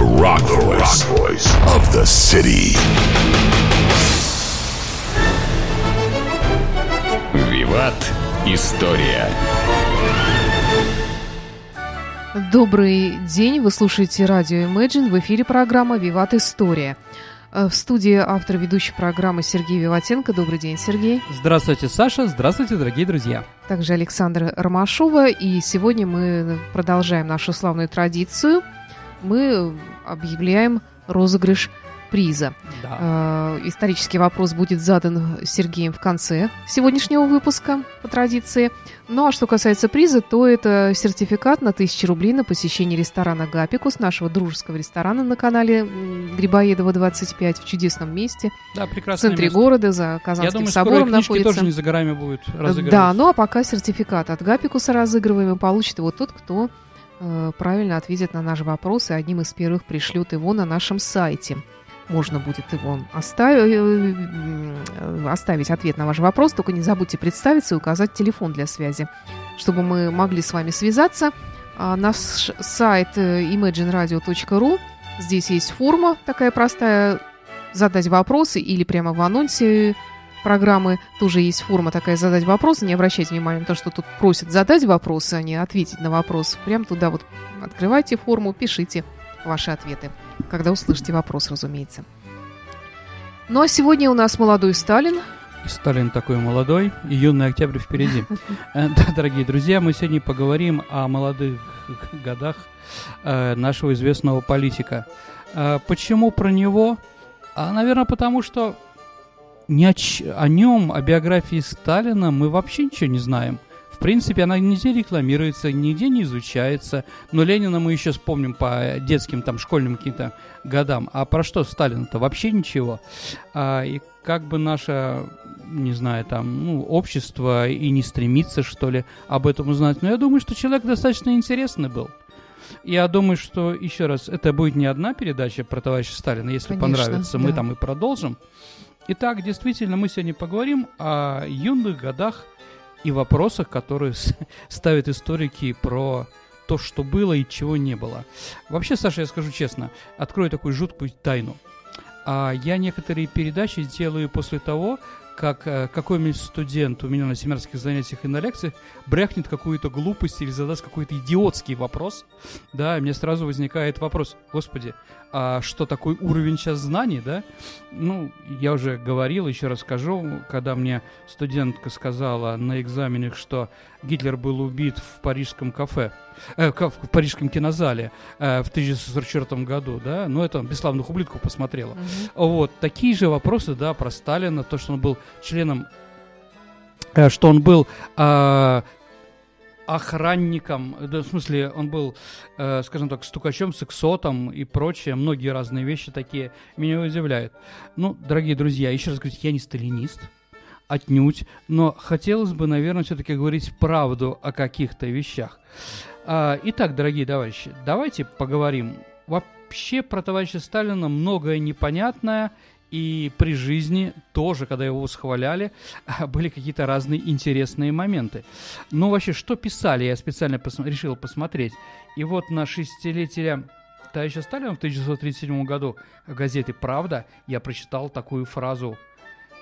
rock voice of the city. Виват. История. Добрый день, вы слушаете радио Imagine, в эфире программа «Виват История». Э, В студии автор ведущей программы Сергей Виватенко. Добрый день, Сергей. Здравствуйте, Саша. Здравствуйте, дорогие друзья. Также Александра Ромашова. И сегодня мы продолжаем нашу славную традицию. Мы объявляем розыгрыш приза. Да. Э, Исторический вопрос будет задан Сергеем в конце сегодняшнего выпуска по традиции. Ну а что касается приза, то это сертификат на 1000 рублей на посещение ресторана «Гапикус», нашего дружеского ресторана на канале Грибоедова 25 в чудесном месте, Да, в прекрасное центре место. города, за Я Казанским думаю, скоро собором находится. тоже не за горами будут разыгрывать. Да, ну а пока сертификат от Гапикуса разыгрываем, и получит его тот, кто э, правильно ответит на наш вопрос, и одним из первых пришлют его на нашем сайте. Можно будет его оставить, оставить ответ на ваш вопрос, только не забудьте представиться и указать телефон для связи, чтобы мы могли с вами связаться. А, Наш сайт э, imagineradio.ru, здесь есть форма такая простая, задать вопросы или прямо в анонсе программы тоже есть форма такая задать вопросы. Не обращайте внимания на то, что тут просят задать вопросы, а не ответить на вопрос. Прям туда вот открывайте форму, пишите ваши ответы, когда услышите вопрос, разумеется. Ну а сегодня у нас молодой Сталин. Сталин такой молодой, и юный октябрь впереди. Э, Да, дорогие друзья, мы сегодня поговорим о молодых годах э, нашего известного политика. Э, Почему про него? А, наверное, потому что ни о, ч- о нем, о биографии Сталина мы вообще ничего не знаем. В принципе, она нигде рекламируется, нигде не изучается. Но Ленина мы еще вспомним по детским, там, школьным каким-то годам. А про что Сталин-то? Вообще ничего. А, и как бы наше, не знаю, там, ну, общество и не стремится, что ли, об этом узнать. Но я думаю, что человек достаточно интересный был. Я думаю, что, еще раз, это будет не одна передача про товарища Сталина. Если Конечно, понравится, мы да. там и продолжим. Итак, действительно, мы сегодня поговорим о юных годах и вопросах, которые ставят историки про то, что было и чего не было. Вообще, Саша, я скажу честно, открою такую жуткую тайну. А я некоторые передачи делаю после того, как э, какой-нибудь студент у меня на семинарских занятиях и на лекциях брякнет какую-то глупость или задаст какой-то идиотский вопрос, да, и мне сразу возникает вопрос, господи, а что такой уровень сейчас знаний, да? Ну, я уже говорил, еще раз скажу, когда мне студентка сказала на экзаменах, что Гитлер был убит в парижском кафе, э, в парижском кинозале э, в 1944 году, да, ну, это «Бесславных ублюдков» посмотрела. Вот, такие же вопросы, да, про Сталина, то, что он был членом, э, что он был а, охранником, да, в смысле, он был, э, скажем так, стукачом, сексотом и прочее, многие разные вещи такие меня удивляют. Ну, дорогие друзья, еще раз говорю, я не сталинист, отнюдь, но хотелось бы, наверное, все-таки говорить правду о каких-то вещах. А, итак, дорогие товарищи, давайте поговорим. Вообще про товарища Сталина многое непонятное, и при жизни тоже, когда его восхваляли, были какие-то разные интересные моменты. Ну, вообще, что писали, я специально пос- решил посмотреть. И вот на шестилетие товарища Сталина в 1937 году в газете «Правда» я прочитал такую фразу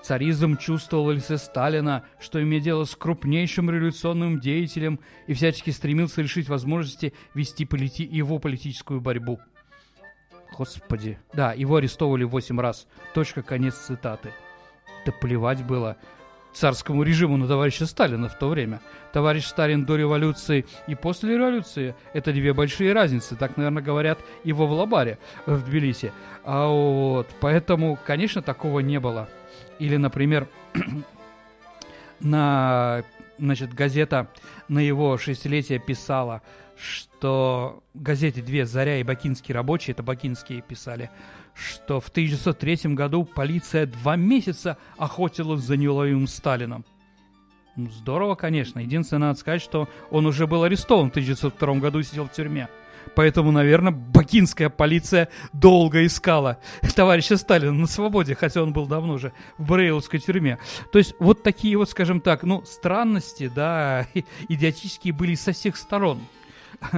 Царизм чувствовал лице Сталина, что имея дело с крупнейшим революционным деятелем и всячески стремился решить возможности вести полити- его политическую борьбу. Господи. Да, его арестовывали 8 раз. Точка, конец цитаты. Да плевать было царскому режиму на товарища Сталина в то время. Товарищ Сталин до революции и после революции – это две большие разницы. Так, наверное, говорят и во Влабаре в Тбилиси. А вот, поэтому, конечно, такого не было. Или, например, на, значит, газета на его шестилетие писала, что в газете «Две Заря» и «Бакинский рабочий», это бакинские писали, что в 1903 году полиция два месяца охотилась за неуловимым Сталином. Ну, здорово, конечно. Единственное, надо сказать, что он уже был арестован в 1902 году и сидел в тюрьме. Поэтому, наверное, бакинская полиция долго искала товарища Сталина на свободе, хотя он был давно уже в Брейловской тюрьме. То есть вот такие вот, скажем так, ну, странности, да, идиотические были со всех сторон.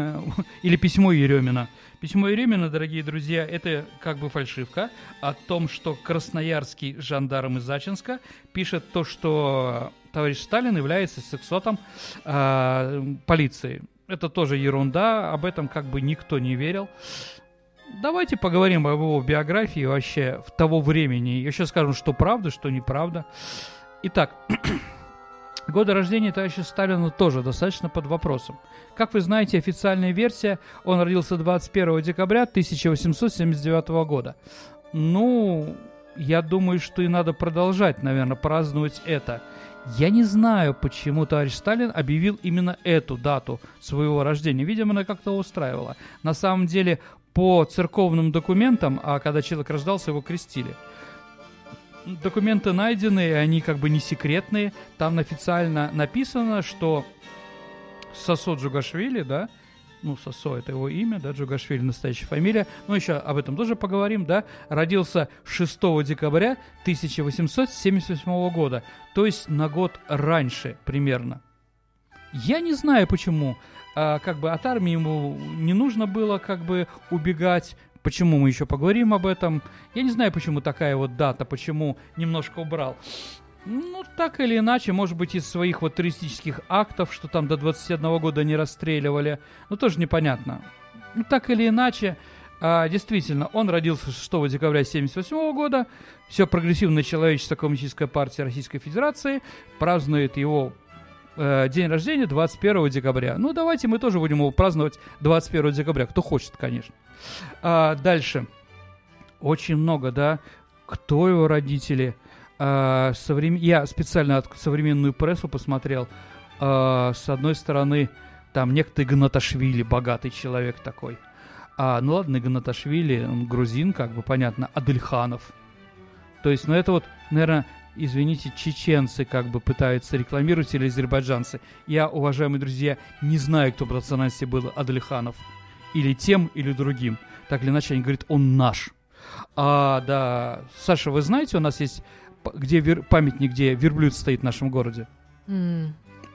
или письмо Еремина. Письмо Еремина, дорогие друзья, это как бы фальшивка о том, что красноярский жандарм из Зачинска пишет то, что товарищ Сталин является сексотом э, полиции. Это тоже ерунда, об этом как бы никто не верил. Давайте поговорим об его биографии вообще в того времени. Еще скажем, что правда, что неправда. Итак, годы рождения товарища Сталина тоже достаточно под вопросом. Как вы знаете, официальная версия, он родился 21 декабря 1879 года. Ну, я думаю, что и надо продолжать, наверное, праздновать это. Я не знаю, почему товарищ Сталин объявил именно эту дату своего рождения. Видимо, она как-то устраивала. На самом деле, по церковным документам, а когда человек рождался, его крестили. Документы найдены, они как бы не секретные. Там официально написано, что Сосо Джугашвили, да, ну, Сосо это его имя, да, Джугашвили настоящая фамилия, ну, еще об этом тоже поговорим, да, родился 6 декабря 1878 года, то есть на год раньше примерно. Я не знаю почему, а, как бы от армии ему не нужно было как бы убегать, Почему мы еще поговорим об этом? Я не знаю, почему такая вот дата, почему немножко убрал. Ну, так или иначе, может быть, из своих вот туристических актов, что там до 21 года не расстреливали. Ну, тоже непонятно. Ну, так или иначе, а, действительно, он родился 6 декабря 1978 года. Все прогрессивное человечество Коммунистическая партия Российской Федерации празднует его э, день рождения 21 декабря. Ну, давайте мы тоже будем его праздновать 21 декабря. Кто хочет, конечно. А, дальше. Очень много, да? Кто его родители? А, соврем... Я специально от современную прессу посмотрел. А, с одной стороны, там некто Игнаташвили, богатый человек такой. А, ну ладно, Игнаташвили, он грузин, как бы понятно, Адельханов. То есть, ну это вот, наверное, извините, чеченцы как бы пытаются рекламировать или азербайджанцы. Я, уважаемые друзья, не знаю, кто по национальности был Адельханов. Или тем, или другим. Так или иначе, они говорят, он наш. А, да, Саша, вы знаете, у нас есть где вер... памятник, где верблюд стоит в нашем городе? М,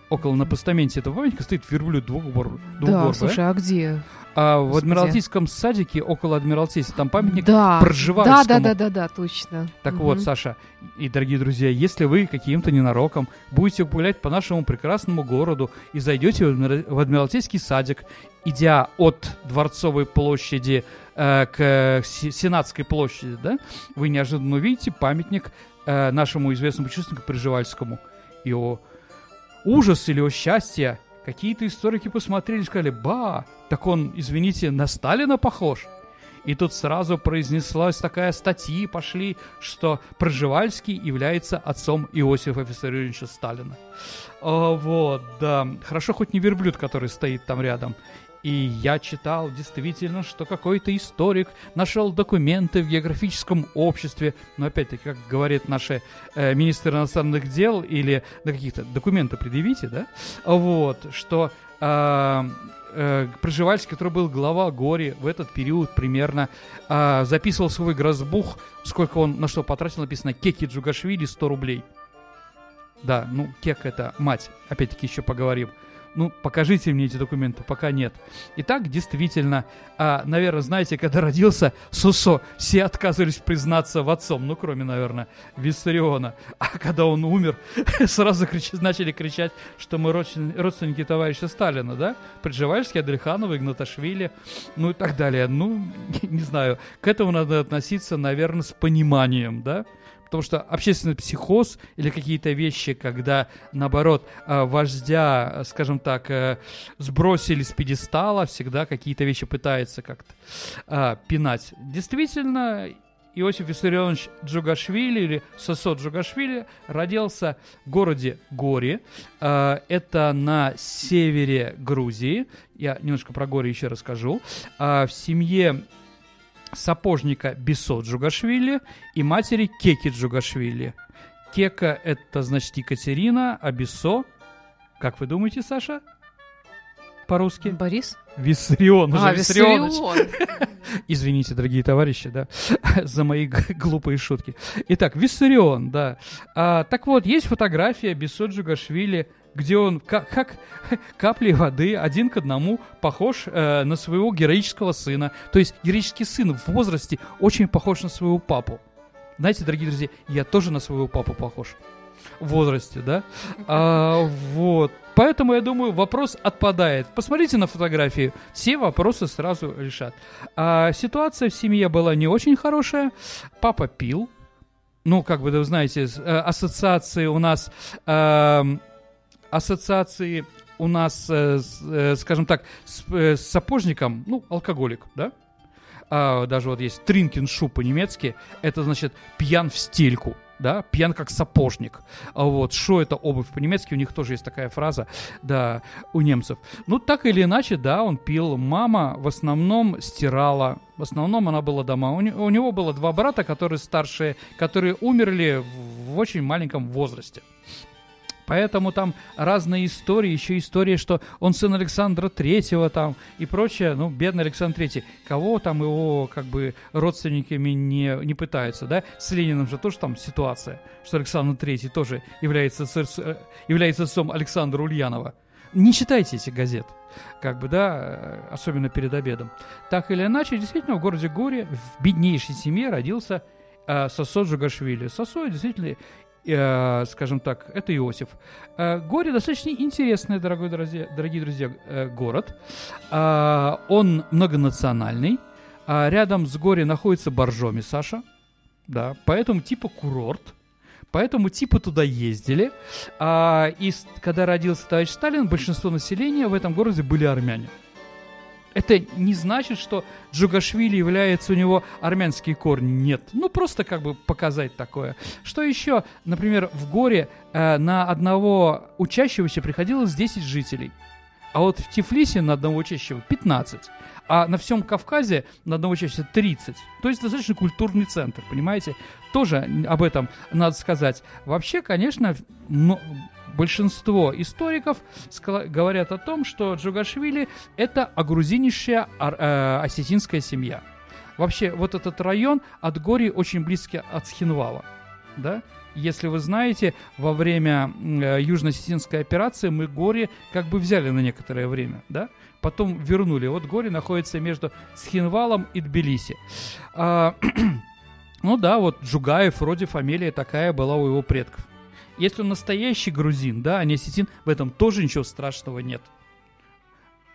Около на постаменте этого памятника стоит верблюд двухгор... Да, слушай, а где? А в. Адмиралтейском садике, около Адмиралтейства, там памятник Да, Пржевальскому. да, да, да, да, да, точно. Так Мгм. вот, Саша и дорогие друзья, если вы каким-то ненароком будете гулять по нашему прекрасному городу и зайдете в Адмира- в Адмиралтейский садик, идя от Дворцовой площади э, к Се- Сенатской площади, да, вы неожиданно увидите памятник э, нашему известному путешественнику Приживальскому. И о ужас или о счастье какие-то историки посмотрели и сказали, ба, так он, извините, на Сталина похож. И тут сразу произнеслась такая статьи, пошли, что Пржевальский является отцом Иосифа Виссарионовича Сталина. А, вот, да. Хорошо, хоть не верблюд, который стоит там рядом. И я читал действительно, что какой-то историк нашел документы в географическом обществе, но опять-таки, как говорит наши э, министр иностранных дел или на каких-то документы предъявите, да, вот, что а, э, Пржевальский, который был глава Гори в этот период примерно, а, записывал свой грозбух, сколько он на что потратил, написано Кеки Джугашвили 100 рублей. Да, ну, Кек это мать, опять-таки еще поговорим. Ну, покажите мне эти документы, пока нет. Итак, действительно, а, наверное, знаете, когда родился Сусо, все отказывались признаться в отцом, ну, кроме, наверное, Виссариона. А когда он умер, сразу крича- начали кричать, что мы родствен- родственники товарища Сталина, да? Приживальский, Адриханов, Игнаташвили, ну и так далее. Ну, не знаю, к этому надо относиться, наверное, с пониманием, да? Потому что общественный психоз или какие-то вещи, когда, наоборот, э, вождя, э, скажем так, э, сбросили с пьедестала, всегда какие-то вещи пытается как-то пинать. Действительно, Иосиф Виссарионович Джугашвили или Сосо Джугашвили родился в городе Гори. Это на севере Грузии. Я немножко про Гори еще расскажу. В семье сапожника Бесо Джугашвили и матери Кеки Джугашвили. Кека – это, значит, Екатерина, а Бесо, как вы думаете, Саша, по-русски? Борис? Виссарион, А. Виссарион. Извините, дорогие товарищи, да, за мои глупые шутки. Итак, Виссарион, да. А, так вот, есть фотография Бесо Джугашвили где он как, как капли воды один к одному похож э, на своего героического сына. То есть героический сын в возрасте очень похож на своего папу. Знаете, дорогие друзья, я тоже на своего папу похож в возрасте, да? А, вот. Поэтому, я думаю, вопрос отпадает. Посмотрите на фотографии, все вопросы сразу решат. А, ситуация в семье была не очень хорошая. Папа пил. Ну, как бы, вы знаете, э, ассоциации у нас... Э, ассоциации у нас, э, э, скажем так, э, с сапожником, ну, алкоголик, да? А, даже вот есть тринкиншу по-немецки, это значит пьян в стельку да, пьян как сапожник. А вот, что это обувь по-немецки, у них тоже есть такая фраза, да, у немцев. Ну, так или иначе, да, он пил. Мама в основном стирала, в основном она была дома. У, у него было два брата, которые старшие, которые умерли в, в очень маленьком возрасте. Поэтому там разные истории, еще история, что он сын Александра Третьего там и прочее, ну, бедный Александр Третий. Кого там его, как бы, родственниками не, не пытаются, да? С Лениным же тоже там ситуация, что Александр Третий тоже является, э, является отцом Александра Ульянова. Не читайте этих газет, как бы, да, э, особенно перед обедом. Так или иначе, действительно, в городе Горе, в беднейшей семье родился э, Сосо Джугашвили. Сосо действительно э, скажем так, это Иосиф. Э, Горе достаточно интересный, дорогой, друзья, дорогие друзья, э, город. Э, он многонациональный. Рядом с Горе находится Боржоми, Саша. Да, поэтому типа курорт. Поэтому типа туда ездили. И когда родился товарищ Сталин, большинство населения в этом городе были армяне это не значит, что Джугашвили является у него армянские корни. Нет. Ну, просто как бы показать такое. Что еще? Например, в горе э, на одного учащегося приходилось 10 жителей. А вот в Тифлисе на одного учащего 15. А на всем Кавказе на одного учащегося 30. То есть достаточно культурный центр, понимаете? Тоже об этом надо сказать. Вообще, конечно, но большинство историков говорят о том, что Джугашвили – это огрузинищая э, осетинская семья. Вообще, вот этот район от Гори очень близкий от Схинвала, да? Если вы знаете, во время э, Южно-Осетинской операции мы Гори как бы взяли на некоторое время, да? Потом вернули. Вот Гори находится между Схинвалом и Тбилиси. А, ну да, вот Джугаев, вроде фамилия такая была у его предков. Если он настоящий грузин, да, а не осетин, в этом тоже ничего страшного нет.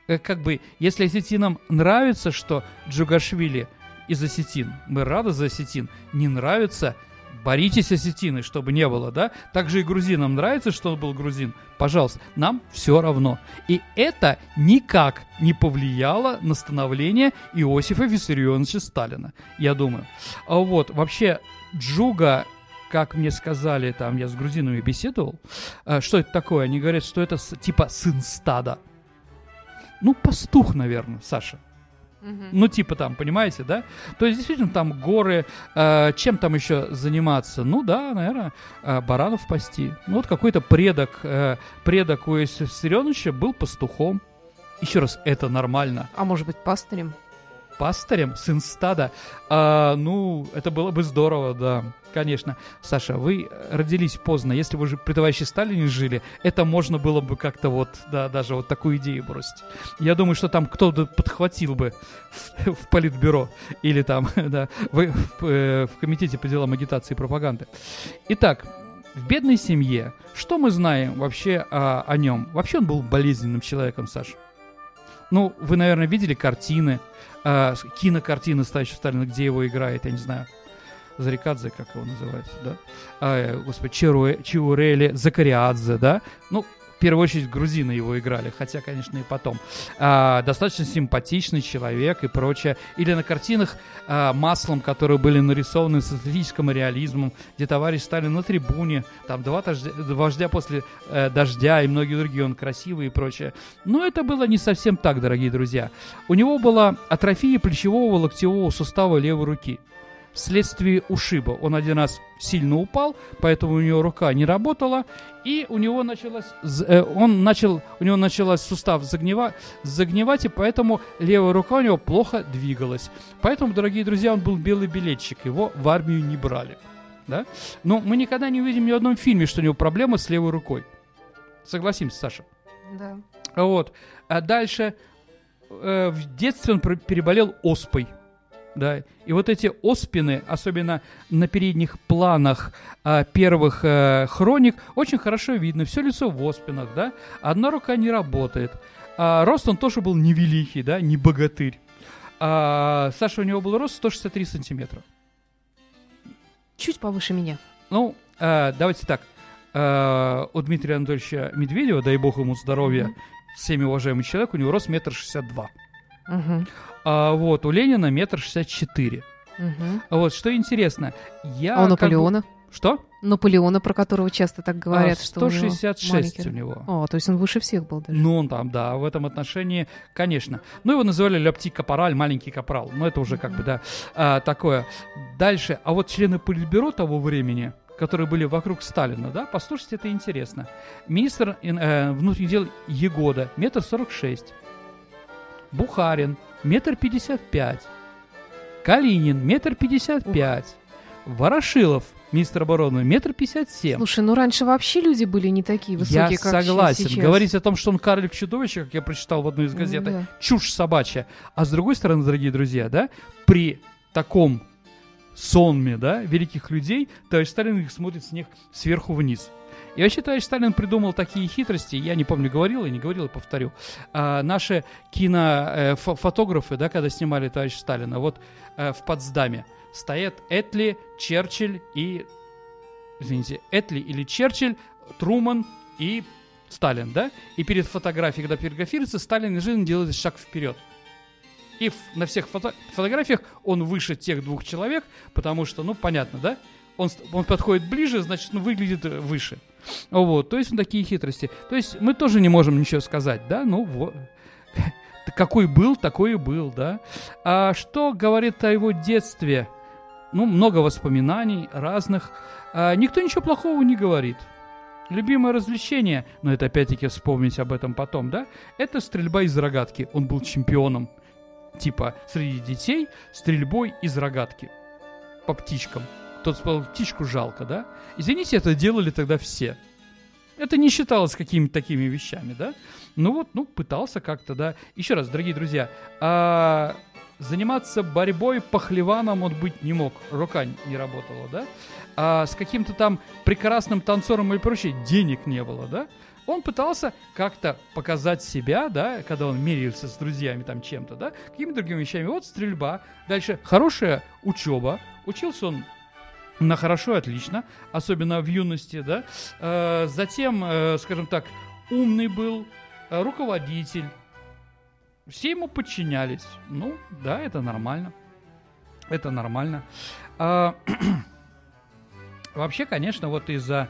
Э, как бы, если осетинам нравится, что Джугашвили из осетин, мы рады за осетин, не нравится, боритесь осетины, чтобы не было, да? Также и грузинам нравится, что он был грузин. Пожалуйста, нам все равно. И это никак не повлияло на становление Иосифа Виссарионовича Сталина, я думаю. А вот, вообще, Джуга как мне сказали, там я с грузинами беседовал, э, что это такое? Они говорят, что это типа сын стада. Ну, пастух, наверное, Саша. Угу. Ну, типа там, понимаете, да? То есть, действительно, там горы, э, чем там еще заниматься? Ну, да, наверное, э, баранов пасти. Ну, вот какой-то предок, э, предок у Иосифа был пастухом. Еще раз, это нормально. А может быть, пастырем? Пастырем, сын стада. А, ну, это было бы здорово, да. Конечно. Саша, вы родились поздно. Если вы же при товарище Сталине жили, это можно было бы как-то вот, да, даже вот такую идею бросить. Я думаю, что там кто-то подхватил бы в, в политбюро или там, да, в, в, э, в комитете по делам агитации и пропаганды. Итак, в бедной семье, что мы знаем вообще о, о нем? Вообще он был болезненным человеком, Саша. Ну, вы, наверное, видели картины, э, кинокартины Стачи Сталина, где его играет, я не знаю, Зарикадзе, как его называется, да? А, господи, Чируэ, Чиурели Закариадзе, да? Ну, в первую очередь грузины его играли, хотя, конечно, и потом. А, достаточно симпатичный человек и прочее. Или на картинах а, маслом, которые были нарисованы с эстетическим реализмом, где товарищ Сталин на трибуне, там два дождя, вождя после э, дождя и многие другие, он красивый и прочее. Но это было не совсем так, дорогие друзья. У него была атрофия плечевого локтевого сустава левой руки вследствие ушиба. Он один раз сильно упал, поэтому у него рука не работала, и у него началось, э, он начал, у него началась сустав загнива, загнивать, и поэтому левая рука у него плохо двигалась. Поэтому, дорогие друзья, он был белый билетчик, его в армию не брали. Да? Но мы никогда не увидим ни в одном фильме, что у него проблема с левой рукой. Согласимся, Саша. Да. Вот. А дальше э, в детстве он переболел оспой. Да, и вот эти оспины, особенно на передних планах а, первых э, хроник, очень хорошо видно. Все лицо в оспинах, да. Одна рука не работает. А, рост он тоже был невеликий, да, не богатырь. А, Саша, у него был рост 163 сантиметра. Чуть повыше меня. Ну, э, давайте так. Э, у Дмитрия Анатольевича Медведева, дай бог ему здоровья, Мгм. всеми уважаемый человек, у него рост метр шестьдесят два. Мгм. А вот у Ленина метр шестьдесят четыре. Вот что интересно, я А у как бы- Наполеона? Что? Наполеона, про которого часто так говорят, А, что у него 166 маленький. у него. О, то есть он выше всех был даже. Ну, он там, да, в этом отношении, конечно. Ну, его называли Ляпти Капораль, маленький капрал. Ну, это уже как бы, да, а, такое. Дальше, а вот члены Политбюро того времени, которые были вокруг Сталина, да, послушайте, это интересно. Министр ин- э, внутренних дел Егода, метр сорок шесть. Бухарин, метр пятьдесят пять. Калинин, метр пятьдесят пять. Ворошилов, министр обороны, метр пятьдесят семь. Слушай, ну раньше вообще люди были не такие высокие, Я как согласен. сейчас. Говорить о том, что он карлик чудовище, как я прочитал в одной из Ну газет, да. чушь собачья. А с другой стороны, дорогие друзья, да, при таком сонме, да, великих людей, товарищ Сталин их смотрит с них сверху вниз. И вообще товарищ Сталин придумал такие хитрости, я не помню, говорил и не говорил, и повторю. А, наши кинофотографы, да, когда снимали товарища Сталина, вот э, в Потсдаме стоят Этли, Черчилль и... Извините, Этли или Черчилль, Труман и Сталин, да? И перед фотографией, когда фотографируется, Сталин неожиданно делает шаг вперед. И на всех фото- фотографиях он выше тех двух человек, потому что, ну, понятно, да? Он, он подходит ближе, значит, он выглядит э, выше. Вот, то есть, ну, такие хитрости. То есть, мы тоже не можем ничего сказать, да? Ну, вот. Какой был, такой и был, да? А что говорит о его детстве? Ну, много воспоминаний разных. А, никто ничего плохого не говорит. Любимое развлечение, но это опять-таки вспомнить об этом потом, да? Это стрельба из рогатки. Он был чемпионом. Типа, среди детей стрельбой из рогатки. По птичкам. Тот сказал, птичку жалко, да? Извините, это делали тогда все. Это не считалось какими-то такими вещами, да? Ну вот, ну, пытался как-то, да. Еще раз, дорогие друзья, а, заниматься борьбой пахлеваном он быть не мог. Рука не работала, да? А с каким-то там прекрасным танцором или прочее денег не было, да? Он пытался как-то показать себя, да, когда он мерился с друзьями там чем-то, да, какими-то другими вещами. Вот стрельба. Дальше хорошая учеба. Учился он на хорошо отлично, особенно в юности, да. Э, затем, э, скажем так, умный был, э, руководитель. Все ему подчинялись. Ну, да, это нормально. Это нормально. А, вообще, конечно, вот из-за,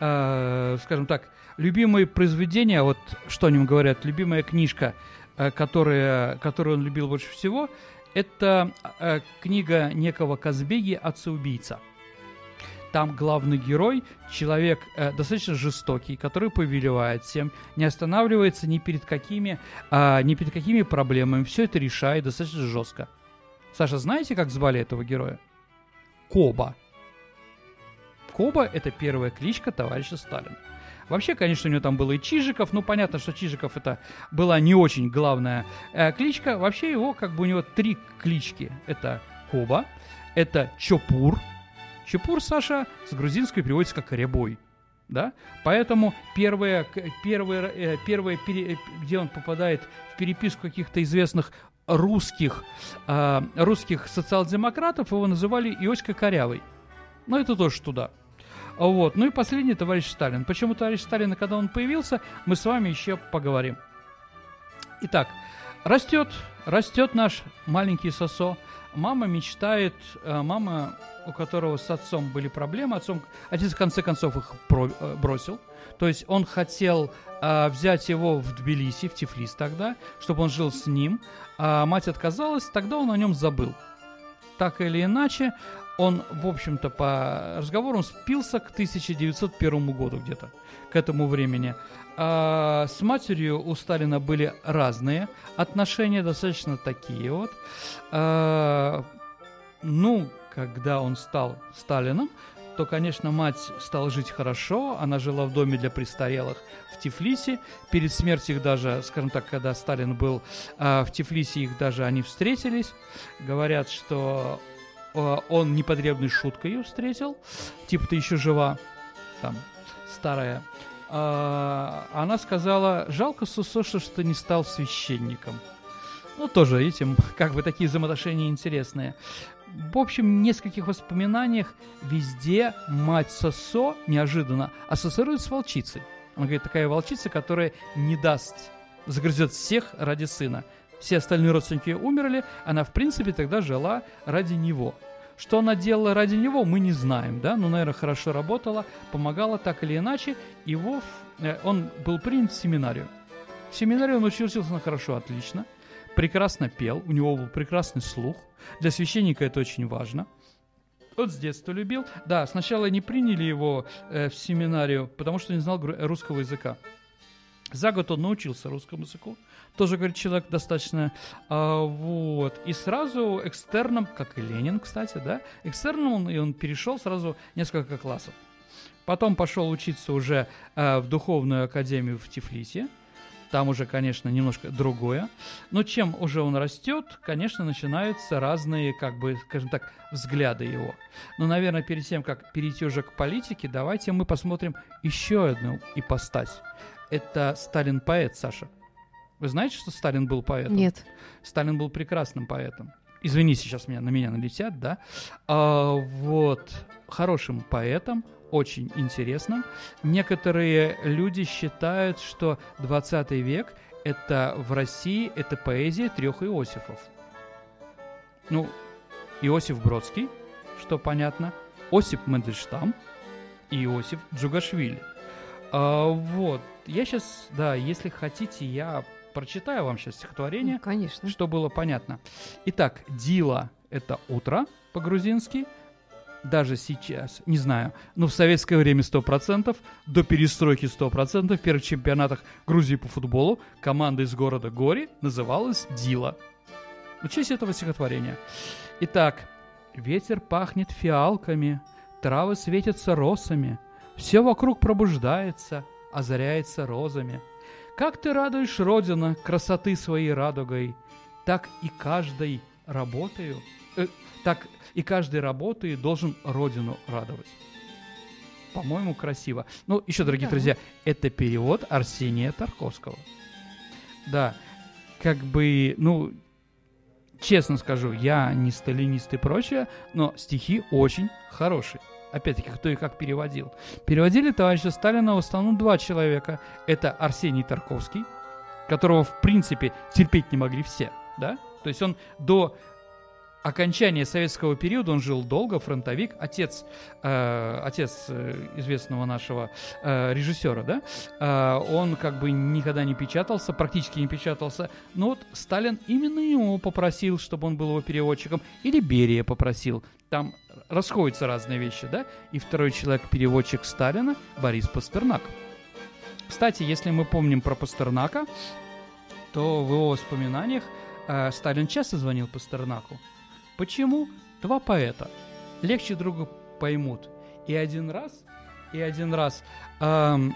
э, скажем так, любимые произведения, вот что о нем говорят, любимая книжка, э, которая, которую он любил больше всего, это э, книга некого Казбеги «Отца-убийца». Там главный герой, человек э, достаточно жестокий, который повелевает всем, не останавливается ни перед какими, а, ни перед какими проблемами, все это решает достаточно жестко. Саша, знаете, как звали этого героя? Коба. Коба – это первая кличка товарища Сталина. Вообще, конечно, у него там было и Чижиков, ну, понятно, что Чижиков это была не очень главная э, кличка. Вообще его, как бы у него три клички. Это Коба, это Чопур. Чопур, Саша, с грузинской переводится как рябой. Да? Поэтому первое пере- э, где он попадает в переписку каких-то известных русских, э, русских социал-демократов, его называли Иоська Корявый. Но это тоже туда. Вот. Ну и последний товарищ Сталин. Почему товарищ Сталин, когда он появился, мы с вами еще поговорим. Итак, растет, растет наш маленький сосо. Мама мечтает, э, мама, у которого с отцом были проблемы, отцом, отец в конце концов их э, бросил. То есть он хотел э, взять его в Тбилиси, в Тифлис тогда, чтобы он жил с ним, а мать отказалась, тогда он о нем забыл. Так или иначе, он, в общем-то, по разговорам спился к 1901 году где-то, к этому времени. А с матерью у Сталина были разные отношения, достаточно такие вот. А, ну, когда он стал Сталином, то, конечно, мать стала жить хорошо. Она жила в доме для престарелых в Тифлисе. Перед смертью их даже, скажем так, когда Сталин был э, в Тифлисе, их даже они встретились. Говорят, что он непотребной шуткой ее встретил. Типа, ты еще жива. Там, старая. Э, она сказала, жалко, Сусо, что ты не стал священником. Ну, тоже, этим, как бы такие взаимоотношения интересные. В общем, в нескольких воспоминаниях везде мать Сосо неожиданно ассоциирует с волчицей. Она говорит, такая волчица, которая не даст, загрызет всех ради сына. Все остальные родственники умерли, она, в принципе, тогда жила ради него. Что она делала ради него, мы не знаем, да, но, наверное, хорошо работала, помогала так или иначе. Его, э, он был принят в семинарию. В семинарию он учился на хорошо, отлично – прекрасно пел, у него был прекрасный слух. Для священника это очень важно. Он с детства любил. Да, сначала не приняли его э, в семинарию, потому что не знал русского языка. За год он научился русскому языку. Тоже, говорит, человек достаточно... А, вот. И сразу экстерном, как и Ленин, кстати, да, экстерном он, и он перешел сразу несколько классов. Потом пошел учиться уже э, в духовную академию в Тифлисе. Там уже, конечно, немножко другое. Но чем уже он растет, конечно, начинаются разные, как бы, скажем так, взгляды его. Но, наверное, перед тем, как перейти уже к политике, давайте мы посмотрим еще одну ипостась. Это Сталин-поэт, Саша. Вы знаете, что Сталин был поэтом? Нет. Сталин был прекрасным поэтом. Извини, сейчас меня, на меня налетят, да? А, вот, хорошим поэтом, очень интересным. Некоторые люди считают, что 20 век это в России это поэзия трех Иосифов. Ну, Иосиф Бродский, что понятно, Осип Мендельштам и Иосиф Джугашвили. А, вот, я сейчас, да, если хотите, я прочитаю вам сейчас стихотворение, ну, конечно, что было понятно. Итак, Дила – это утро по-грузински – даже сейчас, не знаю, но в советское время 100%, до перестройки 100%, в первых чемпионатах Грузии по футболу команда из города Гори называлась Дила. В честь этого стихотворения. Итак, ветер пахнет фиалками, травы светятся росами, все вокруг пробуждается, озаряется розами. Как ты радуешь, Родина, красоты своей радугой, так и каждой работаю, э, так и каждый работает должен родину радовать. По-моему, красиво. Ну, еще, дорогие да. друзья, это перевод Арсения Тарковского. Да, как бы, ну, честно скажу, я не сталинист и прочее, но стихи очень хорошие. Опять-таки, кто и как переводил. Переводили товарища Сталина в основном два человека. Это Арсений Тарковский, которого, в принципе, терпеть не могли все, да? То есть он до окончания советского периода он жил долго, фронтовик, отец, э, отец э, известного нашего э, режиссера, да, э, он как бы никогда не печатался, практически не печатался, но вот Сталин именно ему попросил, чтобы он был его переводчиком, или Берия попросил, там расходятся разные вещи, да, и второй человек-переводчик Сталина Борис Пастернак. Кстати, если мы помним про Пастернака, то в его воспоминаниях э, Сталин часто звонил Пастернаку, Почему? Два поэта. Легче друга поймут. И один раз, и один раз, эм,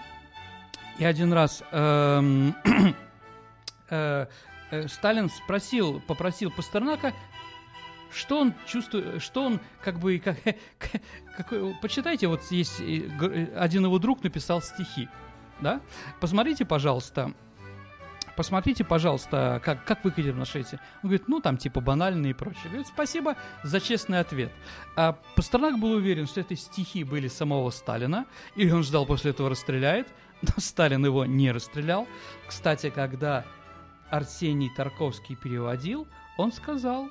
и один раз эм, э, э, Сталин спросил, попросил Пастернака, что он чувствует, что он как бы, как, как, почитайте, вот есть один его друг написал стихи, да? Посмотрите, пожалуйста, посмотрите, пожалуйста, как, как вы к этим относитесь. Он говорит, ну, там, типа, банальные и прочее. Говорит, спасибо за честный ответ. А Пастернак был уверен, что это стихи были самого Сталина, и он ждал после этого расстреляет, но Сталин его не расстрелял. Кстати, когда Арсений Тарковский переводил, он сказал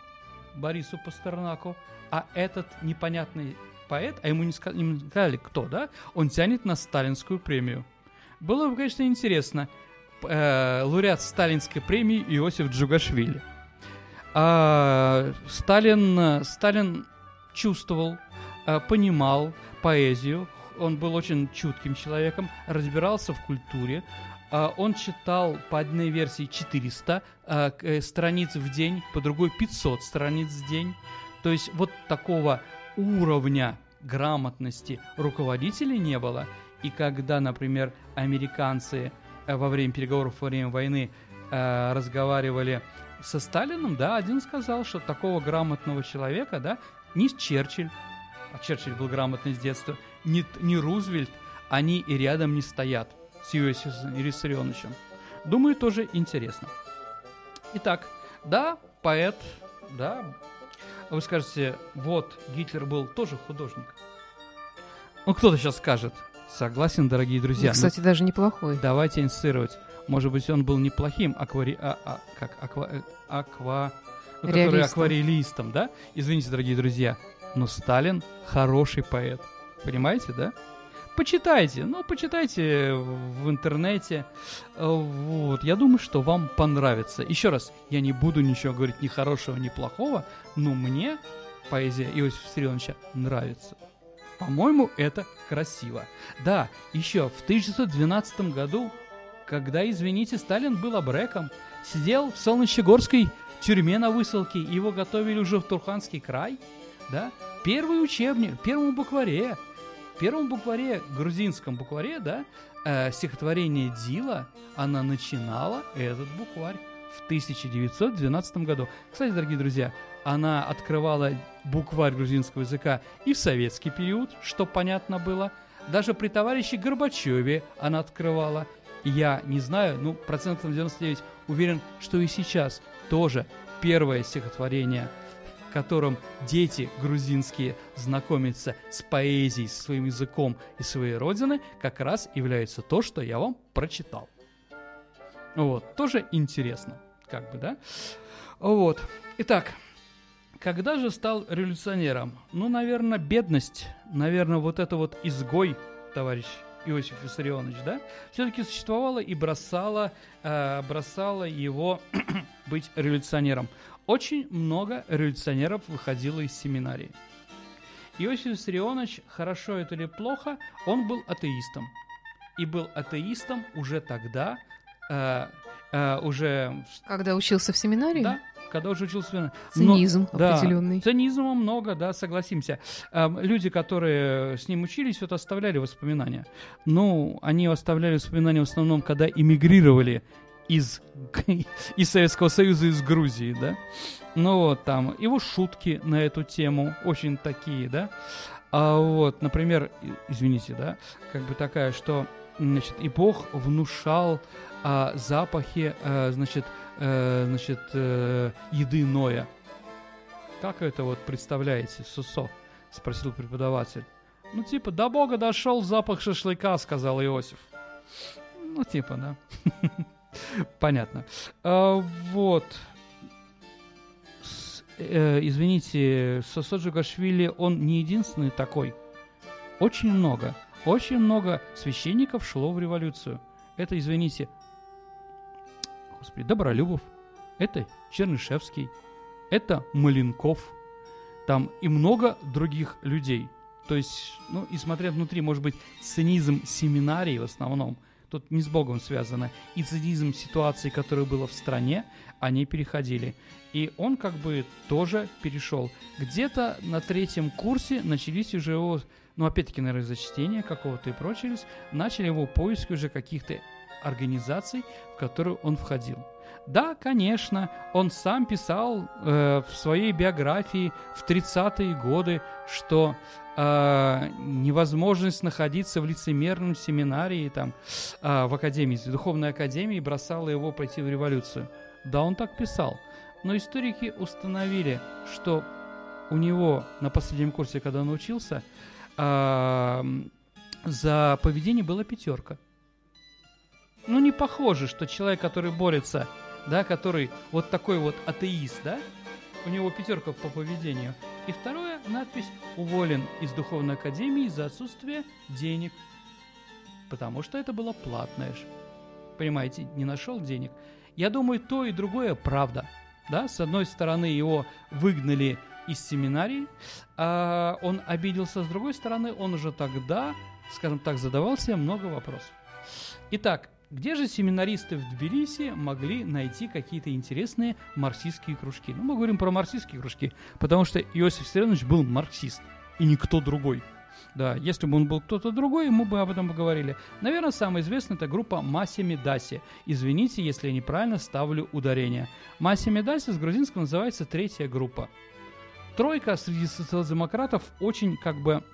Борису Пастернаку, а этот непонятный поэт, а ему не сказали, кто, да, он тянет на сталинскую премию. Было бы, конечно, интересно, э, лауреат Сталинской премии Иосиф Джугашвили. А, Сталин, Сталин чувствовал, э, понимал поэзию, он был очень чутким человеком, разбирался в культуре, э, он читал по одной версии 400 э, э, страниц в день, по другой 500 страниц в день. То есть вот такого уровня грамотности руководителей не было, и когда, например, американцы во время переговоров во время войны э, разговаривали со Сталином, да, один сказал, что такого грамотного человека, да, ни Черчилль, а Черчилль был грамотный с детства, ни, ни Рузвельт, они и рядом не стоят с Иосифом Виссарионовичем. Думаю, тоже интересно. Итак, да, поэт, да, вы скажете, вот, Гитлер был тоже художник. Ну, кто-то сейчас скажет, согласен, дорогие друзья. Ну, кстати, даже неплохой. Давайте инициировать. Может быть, он был неплохим аквари... а, а, как аква... э, аква... Ну, который акварелистом, да? Извините, дорогие друзья, но Сталин хороший поэт. Понимаете, да? Почитайте, ну, почитайте в интернете. Э, Вот, я думаю, что вам понравится. Еще раз, я не буду ничего говорить ни хорошего, ни плохого, но мне поэзия Иосифа Виссарионовича нравится. По-моему, это красиво. Да, еще в 1912 году, когда, извините, Сталин был обреком, сидел в Солнечногорской тюрьме на высылке, его готовили уже в Турханский край, да, первый учебник, в первом букваре, в первом букваре, грузинском букваре, да, э, стихотворение Дила, она начинала этот букварь в 1912 году. Кстати, дорогие друзья, она открывала букварь грузинского языка и в советский период, что понятно было. Даже при товарище Горбачеве она открывала. Я не знаю, ну, процентов 99 уверен, что и сейчас тоже первое стихотворение, которым дети грузинские знакомятся с поэзией, со своим языком и своей родиной, как раз является то, что я вам прочитал. Вот, тоже интересно, как бы, да? Вот. Итак, когда же стал революционером? Ну, наверное, бедность, наверное, вот это вот изгой, товарищ Иосиф Виссарионович, да, все-таки существовала и бросала, э, бросала его быть революционером. Очень много революционеров выходило из семинарии. Иосиф Виссарионович, хорошо это или плохо, он был атеистом. И был атеистом уже тогда, э, э, уже Когда учился в семинарии? да, когда уже учился. Но- Цинизм да, определенный. Цинизма много, да, согласимся. Эм, люди, которые с ним учились, вот оставляли воспоминания. Ну, они оставляли воспоминания в основном, когда эмигрировали из, из Советского Союза, из Грузии, да. Ну вот там его шутки на эту тему очень такие, да. А вот, например, извините, да, как бы такая, что, значит, и Бог внушал а, запахи, а, значит, э, значит, э, еды Ноя. Как это вот представляете, Сусо? Спросил преподаватель. Ну, типа, до Бога дошел запах шашлыка, сказал Иосиф. Ну, типа, да. Понятно. А, вот. С- э, извините, Сосо Джугашвили, он не единственный такой. Очень много, очень много священников шло в революцию. Это, извините, господи, Добролюбов, это Чернышевский, это Маленков, там и много других людей. То есть, ну, и смотря внутри, может быть, цинизм семинарии в основном, тут не с Богом связано, и цинизм ситуации, которая была в стране, они переходили. И он как бы тоже перешел. Где-то на третьем курсе начались уже его, ну, опять-таки, наверное, за чтение какого-то и прочее, начали его поиски уже каких-то организаций, в которые он входил. Да, конечно, он сам писал э, в своей биографии в 30-е годы, что э, невозможность находиться в лицемерном семинарии, там, э, в академии, в духовной академии, бросала его пойти в революцию. Да, он так писал. Но историки установили, что у него на последнем курсе, когда он учился, э, за поведение была пятерка. Ну, не похоже, что человек, который борется, да, который вот такой вот атеист, да, у него пятерка по поведению. И второе, надпись «Уволен из Духовной Академии за отсутствие денег». Потому что это было платное ж. Понимаете, не нашел денег. Я думаю, то и другое правда. Да, с одной стороны, его выгнали из семинарии, а он обиделся, с другой стороны, он уже тогда, скажем так, задавал себе много вопросов. Итак, где же семинаристы в Тбилиси могли найти какие-то интересные марксистские кружки? Ну, мы говорим про марксистские кружки, потому что Иосиф Виссарионович был марксист, и никто другой. Да, если бы он был кто-то другой, мы бы об этом поговорили. Наверное, самая известная это группа Маси Медаси. Извините, если я неправильно ставлю ударение. Маси Медаси с грузинского называется третья группа. Тройка среди социал-демократов очень как бы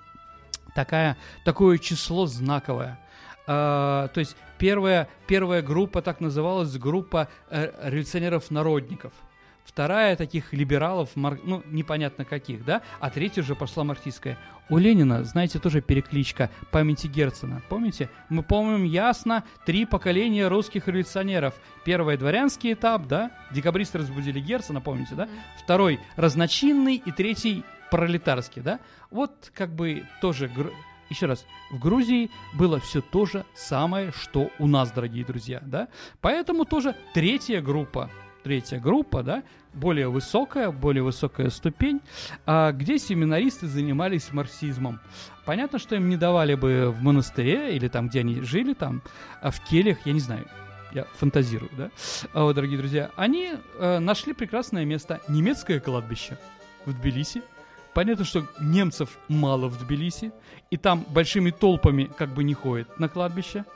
такая, такое число знаковое. А, то есть первая, первая группа так называлась группа э, революционеров-народников – вторая таких либералов, мар... ну, непонятно каких, да, а третья уже пошла марксистская. У Ленина, знаете, тоже перекличка памяти Герцена. Помните? Мы помним ясно три поколения русских революционеров. Первый дворянский этап, да, декабристы разбудили Герцена, помните, да? Второй разночинный и третий пролетарский, да? Вот как бы тоже еще раз, в Грузии было все то же самое, что у нас, дорогие друзья, да? Поэтому тоже третья группа третья группа, да, более высокая, более высокая ступень, а, где семинаристы занимались марксизмом. Понятно, что им не давали бы в монастыре или там, где они жили, там, а в кельях, я не знаю, я фантазирую, да, а, вот, дорогие друзья, они а, нашли прекрасное место, немецкое кладбище в Тбилиси. Понятно, что немцев мало в Тбилиси, и там большими толпами как бы не ходят на кладбище –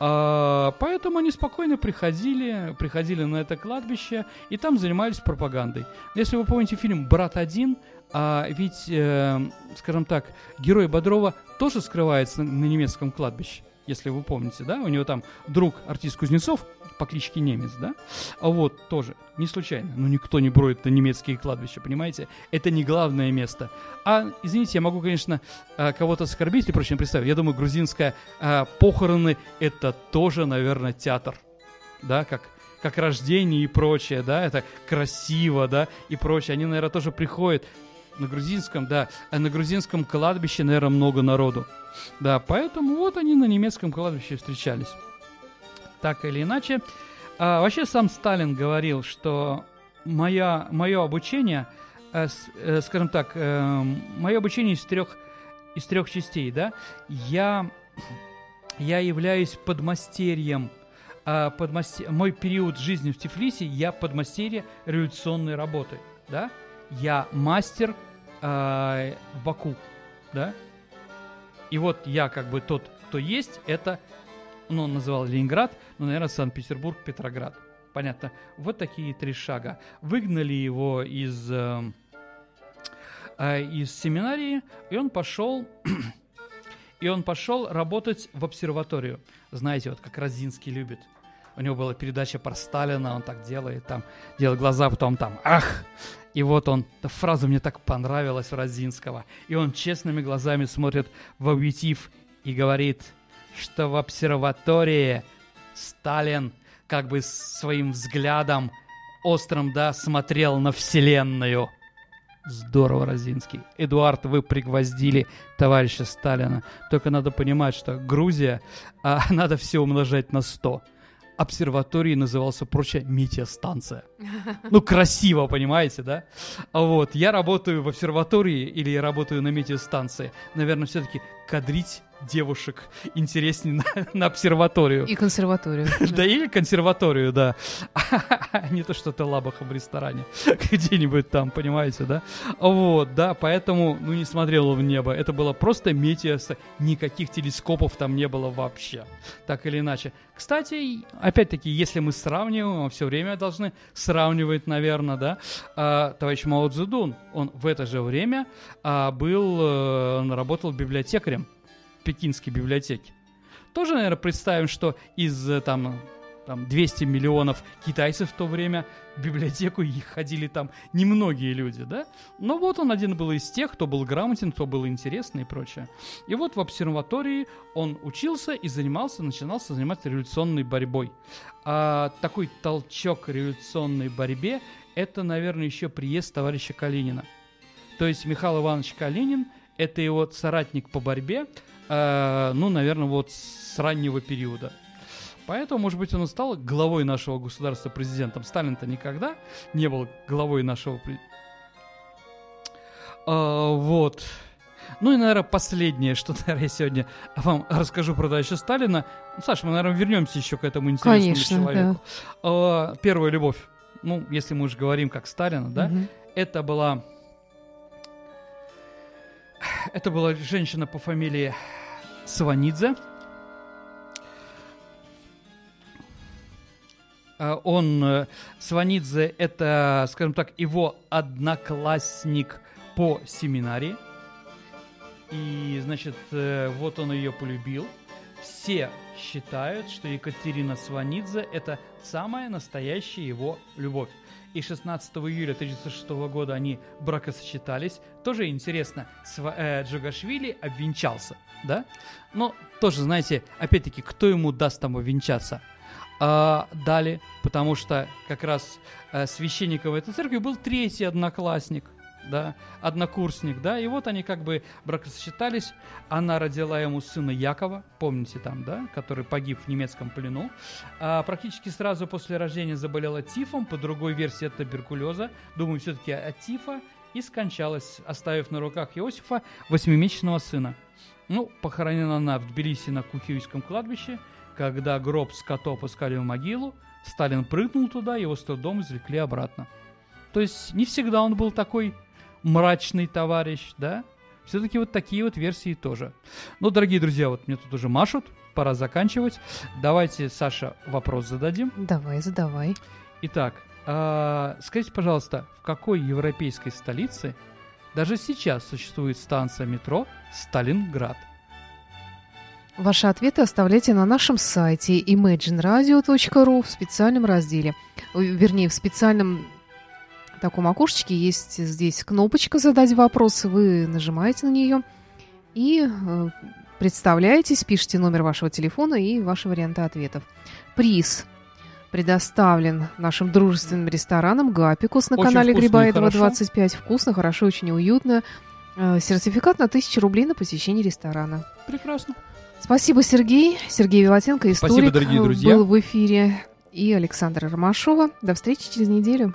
а, поэтому они спокойно приходили, приходили на это кладбище и там занимались пропагандой. Если вы помните фильм «Брат один», а ведь, э, скажем так, герой Бодрова тоже скрывается на, на немецком кладбище если вы помните, да, у него там друг артист Кузнецов по кличке Немец, да, а вот тоже, не случайно, ну никто не броет на немецкие кладбища, понимаете, это не главное место. А, извините, я могу, конечно, а, кого-то оскорбить и прочее представить, я думаю, грузинская а, похороны это тоже, наверное, театр, да, как как рождение и прочее, да, это красиво, да, и прочее. Они, наверное, тоже приходят на грузинском, да, а на грузинском кладбище, наверное, много народу. Да, поэтому вот они на немецком кладбище встречались. Так или иначе. А, вообще сам Сталин говорил, что моя, мое обучение, э, э, скажем так, э, мое обучение из трех, из трех частей, да, я, я являюсь подмастерьем, э, подмастер... мой период жизни в Тифлисе, я подмастерье революционной работы, да, я мастер э, в Баку, да, и вот я как бы тот, кто есть, это, ну, он называл Ленинград, но, наверное, Санкт-Петербург, Петроград. Понятно. Вот такие три шага. Выгнали его из, э, э, из семинарии, и он пошел... и он пошел работать в обсерваторию. Знаете, вот как Розинский любит. У него была передача про Сталина, он так делает, там, делает глаза, потом там, ах, и вот он, эта фраза мне так понравилась у Розинского. И он честными глазами смотрит в объектив и говорит, что в обсерватории Сталин как бы своим взглядом острым, да, смотрел на Вселенную. Здорово, Розинский. Эдуард, вы пригвоздили товарища Сталина. Только надо понимать, что Грузия, а, надо все умножать на 100 обсерватории назывался прочая метеостанция. Ну, красиво, понимаете, да? А вот, я работаю в обсерватории или я работаю на метеостанции. Наверное, все-таки кадрить девушек интереснее на, на обсерваторию. И консерваторию. Да, или консерваторию, да. Не то, что ты лабаха в ресторане. Где-нибудь там, понимаете, да? Вот, да, поэтому, ну, не смотрел в небо. Это было просто метео. Никаких телескопов там не было вообще. Так или иначе. Кстати, опять-таки, если мы сравниваем, мы все время должны сравнивать, наверное, да, а, товарищ Мао Цзэдун, он в это же время а, был, э, он работал библиотекарем пекинской библиотеки. Тоже, наверное, представим, что из э, там, там 200 миллионов китайцев в то время в библиотеку их ходили там немногие люди, да? Но вот он один был из тех, кто был грамотен, кто был интересный и прочее. И вот в обсерватории он учился и занимался, начинался заниматься революционной борьбой. А такой толчок революционной борьбе – это, наверное, еще приезд товарища Калинина. То есть Михаил Иванович Калинин – это его соратник по борьбе – э, ну, наверное, вот с раннего периода. Поэтому, может быть, он и стал главой нашего государства, президентом. Сталин-то никогда не был главой нашего... А, вот. Ну и, наверное, последнее, что, наверное, я сегодня вам расскажу про товарища Сталина. Ну, Саша, мы, наверное, вернемся еще к этому интересному Конечно, человеку. Да. А, первая любовь. Ну, если мы уже говорим как Сталина, да, угу. это была это была женщина по фамилии Сванидзе. Э, он, э, Сванидзе, это, скажем так, его одноклассник по семинарии. И, значит, э, вот он ее полюбил. Все считают, что Екатерина Сванидзе – это самая настоящая его любовь. И 16 июля 1906 года они бракосочетались. Тоже интересно, Сва- э, Джугашвили обвенчался, да? Но тоже, знаете, опять-таки, кто ему даст там обвенчаться? А, дали, потому что как раз э, священником этой церкви был третий одноклассник – да, однокурсник, да, и вот они как бы бракосочетались, она родила ему сына Якова, помните там, да, который погиб в немецком плену, а практически сразу после рождения заболела тифом, по другой версии от туберкулеза, думаю, все-таки от тифа, и скончалась, оставив на руках Иосифа восьмимесячного сына. Ну, похоронена она в Тбилиси на Кухиевском кладбище, когда гроб с котов опускали в могилу, Сталин прыгнул туда, его с трудом извлекли обратно. То есть не всегда он был такой мрачный товарищ, да? Все-таки вот такие вот версии тоже. Ну, дорогие друзья, вот мне тут уже машут, пора заканчивать. Давайте, Саша, вопрос зададим. Давай, задавай. Итак, э, скажите, пожалуйста, в какой европейской столице даже сейчас существует станция метро Сталинград? Ваши ответы оставляйте на нашем сайте imagineradio.ru в специальном разделе, вернее, в специальном таком окошечке есть здесь кнопочка «Задать вопросы». Вы нажимаете на нее и э, представляетесь, пишите номер вашего телефона и ваши варианты ответов. Приз предоставлен нашим дружественным ресторанам «Гапикус» на Очень канале Грибаедова хорошо. 25. Вкусно, хорошо, очень уютно. Э, Сертификат на 1000 рублей на посещение ресторана. Прекрасно. Спасибо, Сергей. Сергей Виватенко, историк, Спасибо, дорогие э, друзья. был в эфире. И Александра Ромашова. До встречи через неделю.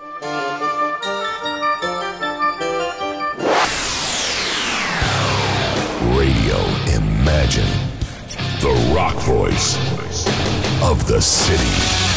The rock voice of the city.